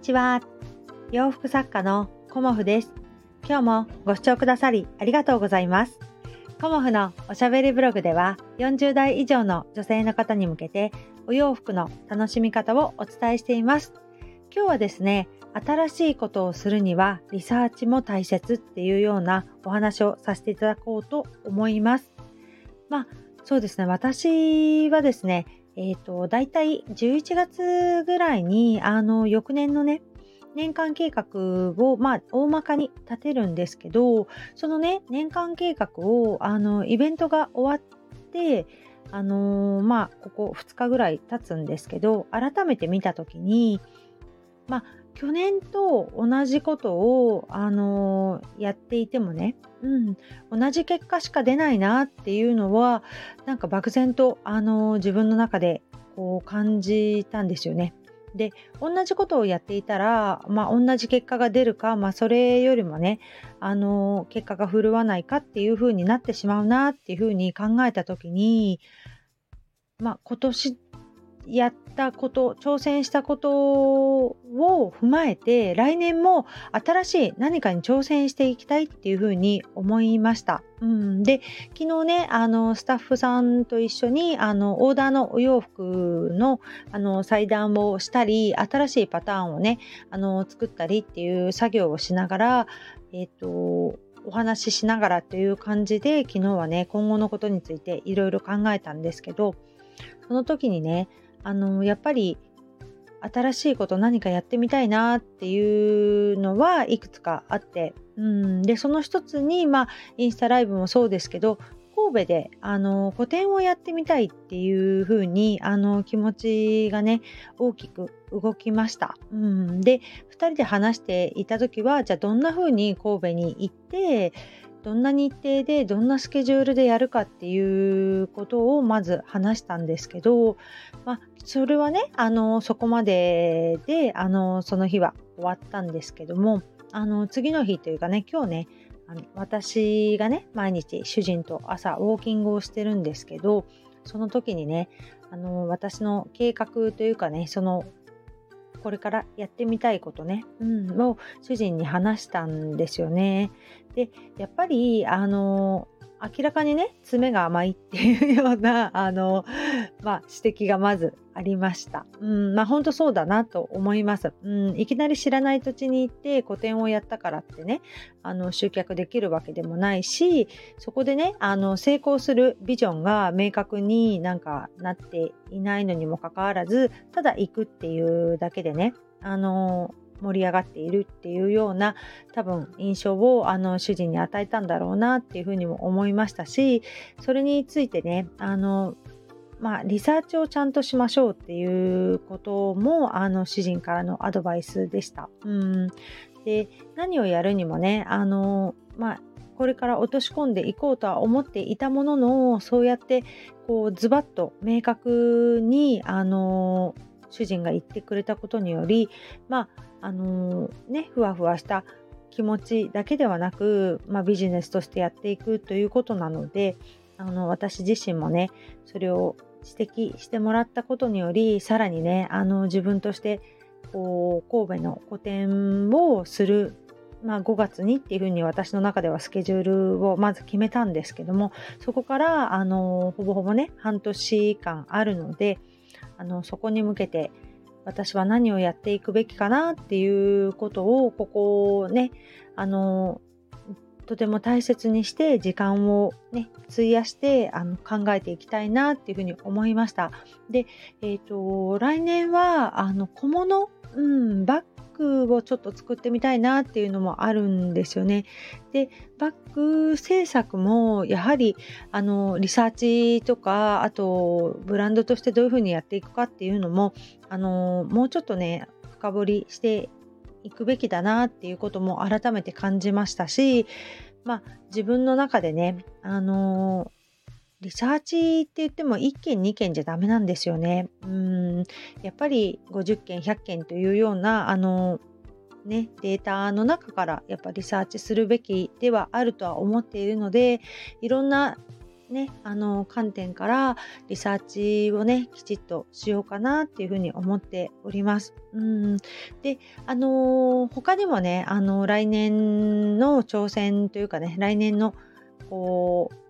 ちは。洋服作家のコモフです。今日もご視聴くださりありがとうございます。コモフのおしゃべりブログでは40代以上の女性の方に向けてお洋服の楽しみ方をお伝えしています。今日はですね新しいことをするにはリサーチも大切っていうようなお話をさせていただこうと思います。まあそうですね。私はですねえっ、ー、と、大体11月ぐらいに、あの、翌年のね、年間計画を、まあ、大まかに立てるんですけど、そのね、年間計画を、あの、イベントが終わって、あのー、まあ、ここ2日ぐらい経つんですけど、改めて見た時に、まあ、去年と同じことを、あのー、やっていてもね、うん、同じ結果しか出ないなっていうのはなんか漠然と、あのー、自分の中でこう感じたんですよね。で同じことをやっていたら、まあ、同じ結果が出るか、まあ、それよりもねあの結果が振るわないかっていうふうになってしまうなっていうふうに考えた時に、まあ、今年やったこと挑戦したことを踏まえて来年も新しい何かに挑戦していきたいっていうふうに思いました。うん、で昨日ねあのスタッフさんと一緒にあのオーダーのお洋服のあの裁断をしたり新しいパターンをねあの作ったりっていう作業をしながらえっ、とお話ししながらという感じで昨日はね今後のことについていろいろ考えたんですけどその時にねあのやっぱり新しいこと何かやってみたいなっていうのはいくつかあって、うん、でその一つに、まあ、インスタライブもそうですけど神戸であの個展をやってみたいっていう風にあに気持ちがね大きく動きました。うん、で2人で話していた時はじゃあどんな風に神戸に行ってどんな日程でどんなスケジュールでやるかっていうことをまず話したんですけど、まあ、それはねあのそこまでであのその日は終わったんですけどもあの次の日というかね今日ねあの私がね毎日主人と朝ウォーキングをしてるんですけどその時にねあの私の計画というかねそのこれからやってみたいことね、うん、を主人に話したんですよね。でやっぱりあの明らかにね爪が甘いっていうような あの、まあ、指摘がまずありました。うん、まあ本当そうだなと思います。うん、いきなり知らない土地に行って個展をやったからってねあの集客できるわけでもないしそこでねあの成功するビジョンが明確になんかなっていないのにもかかわらずただ行くっていうだけでねあの盛り上がっているっていうような多分印象をあの主人に与えたんだろうなっていうふうにも思いましたしそれについてねあのまあ、リサーチをちゃんとしましょうっていうこともあの主人からのアドバイスでした。うんで何をやるにもねあの、まあ、これから落とし込んでいこうとは思っていたもののそうやってこうズバッと明確にあの主人が言ってくれたことによりまああのー、ね、ふわふわした気持ちだけではなく、まあ、ビジネスとしてやっていくということなのであの私自身もねそれを指摘してもらったことによりさらにねあの自分としてこう神戸の個展をする、まあ、5月にっていうふうに私の中ではスケジュールをまず決めたんですけどもそこからあのほぼほぼね半年間あるのであのそこに向けて私は何をやっていくべきかなっていうことをここをねあのとても大切にして時間をね費やしてあの考えていきたいなっていうふうに思いました。で、えっ、ー、と来年はあの小物、うん、バッグをちょっと作ってみたいなっていうのもあるんですよね。でバッグ制作もやはりあのリサーチとかあとブランドとしてどういうふうにやっていくかっていうのもあのもうちょっとね深掘りしていくべきだなっていうことも改めて感じましたしまあ自分の中でねあのリサーチって言っても1件2件じゃダメなんですよね。うんやっぱり50件100件というようなあのね、データの中からやっぱリサーチするべきではあるとは思っているのでいろんなね、あの観点からリサーチをね、きちっとしようかなっていうふうに思っております。うん、で、あの他にもね、あの来年の挑戦というかね、来年のこう、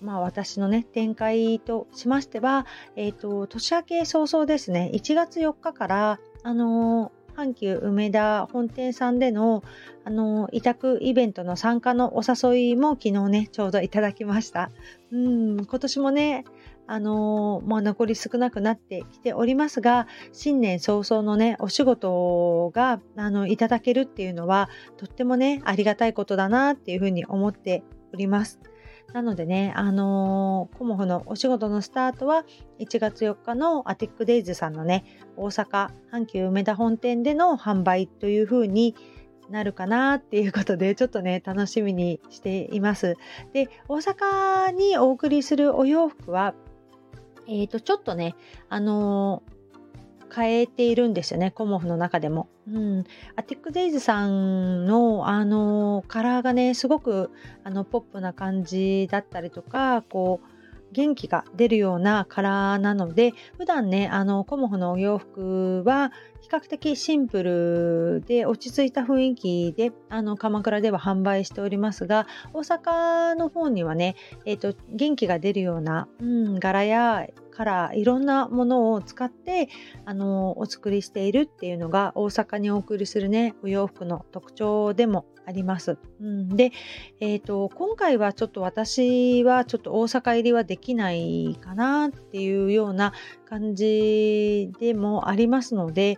まあ私のね、展開としましては、えっ、ー、と、年明け早々ですね、1月4日から、あの阪急梅田本店さんでのあの委託イベントの参加のお誘いも昨日ねちょうどいただきました。うん今年もねあのもう残り少なくなってきておりますが新年早々のねお仕事があのいただけるっていうのはとってもねありがたいことだなっていうふうに思っております。なのでね、あのー、コモフのお仕事のスタートは1月4日のアティックデイズさんのね、大阪阪急梅田本店での販売という風になるかなっていうことで、ちょっとね、楽しみにしています。で、大阪にお送りするお洋服は、えっ、ー、と、ちょっとね、あのー変えているんですよねコモフの中でも。うん、アティック・デイズさんのあのカラーがねすごくあのポップな感じだったりとかこう元気が出るようなカラーなので普段ねあのコモフのお洋服は比較的シンプルで落ち着いた雰囲気であの鎌倉では販売しておりますが大阪の方にはね、えーと、元気が出るような、うん、柄やカラーいろんなものを使ってあのお作りしているっていうのが大阪にお送りするねお洋服の特徴でもあります。うん、で、えーと、今回はちょっと私はちょっと大阪入りはできないかなっていうような感じでもありますので、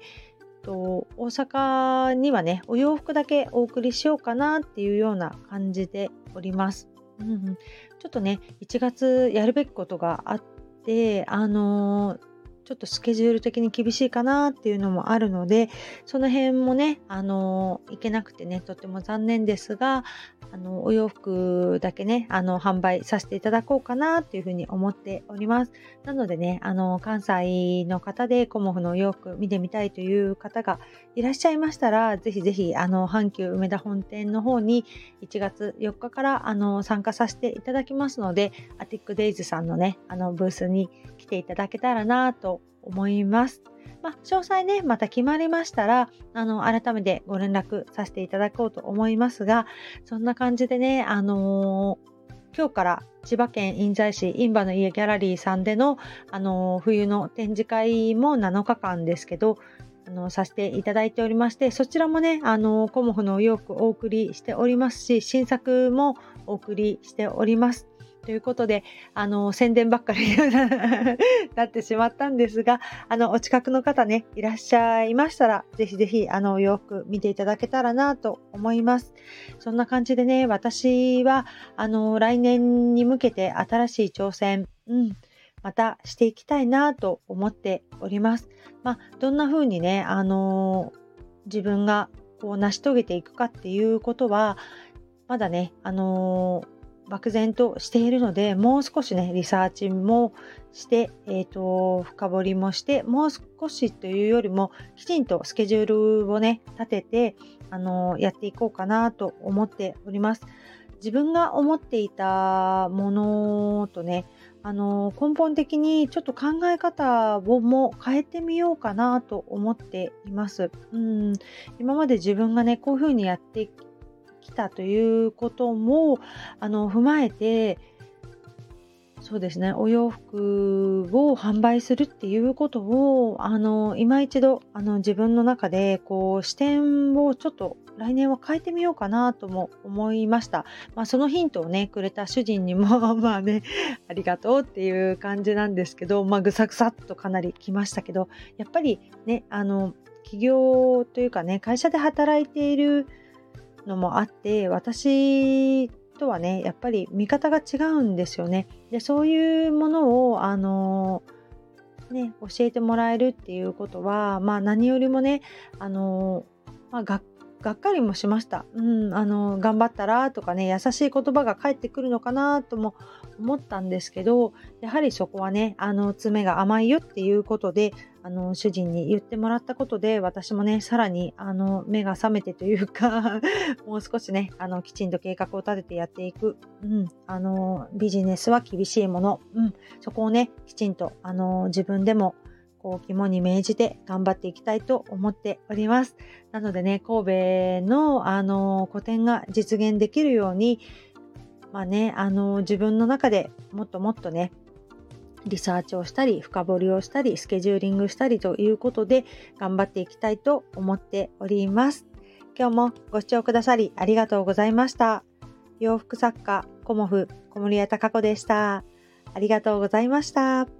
と大阪にはねお洋服だけお送りしようかなっていうような感じでおります。うん、ちょっとね1月やるべきことがあっであのーちょっとスケジュール的に厳しいかなっていうのもあるのでその辺もねあのいけなくてねとっても残念ですがあのお洋服だけねあの販売させていただこうかなっていうふうに思っております。なのでねあの関西の方でコモフのお洋服見てみたいという方がいらっしゃいましたらぜひぜひあの阪急梅田本店の方に1月4日からあの参加させていただきますのでアティックデイズさんのねあのブースに来ていただけたらなと思います。まあ、詳細ね、また決まりましたら、あの、改めてご連絡させていただこうと思いますが、そんな感じでね、あのー、今日から千葉県印西市印馬の家ギャラリーさんでの、あの、冬の展示会も7日間ですけど、あのさせていただいておりまして、そちらもね、あのコモフのお洋服お送りしておりますし、新作もお送りしております。ということで、あの、宣伝ばっかり なってしまったんですが、あの、お近くの方ね、いらっしゃいましたら、ぜひぜひ、あの、洋服見ていただけたらなと思います。そんな感じでね、私は、あの、来年に向けて新しい挑戦、うん、またしていきたいなと思っております。まあ、どんな風にね、あの自分がこう成し遂げていくかっていうことは、まだね、あのー漠然としているのでもう少しねリサーチもして、えーと、深掘りもしてもう少しというよりもきちんとスケジュールをね立ててあのやっていこうかなと思っております。自分が思っていたものとねあの根本的にちょっと考え方をも変えてみようかなと思っています。うん今まで自分がねこういうふうにやってきたということもあの踏まえてそうですねお洋服を販売するっていうことをあの今一度あの自分の中でこう視点をちょっと来年は変えてみようかなとも思いました。まあ、そのヒントをねくれた主人にも まあねありがとうっていう感じなんですけどまあぐさぐさっとかなり来ましたけどやっぱりねあの企業というかね会社で働いているのもあって私とはねやっぱり見方が違うんですよね。でそういうものをあのね教えてもらえるっていうことはまあ何よりもねあの、まあ、がっかりもしました。うん、あの頑張ったらとかね優しい言葉が返ってくるのかなとも思ったんですけどやはりそこはねあの爪が甘いよっていうことであの、主人に言ってもらったことで、私もね、さらに、あの、目が覚めてというか もう少しね、あの、きちんと計画を立ててやっていく。うん、あの、ビジネスは厳しいもの。うん、そこをね、きちんと、あの、自分でも、こう肝に銘じて頑張っていきたいと思っております。なのでね、神戸のあの個展が実現できるように、まあね、あの自分の中でもっともっとね、リサーチをしたり、深掘りをしたり、スケジューリングしたりということで頑張っていきたいと思っております。今日もご視聴くださりありがとうございました。洋服作家、コモフ、小森屋隆子でした。ありがとうございました。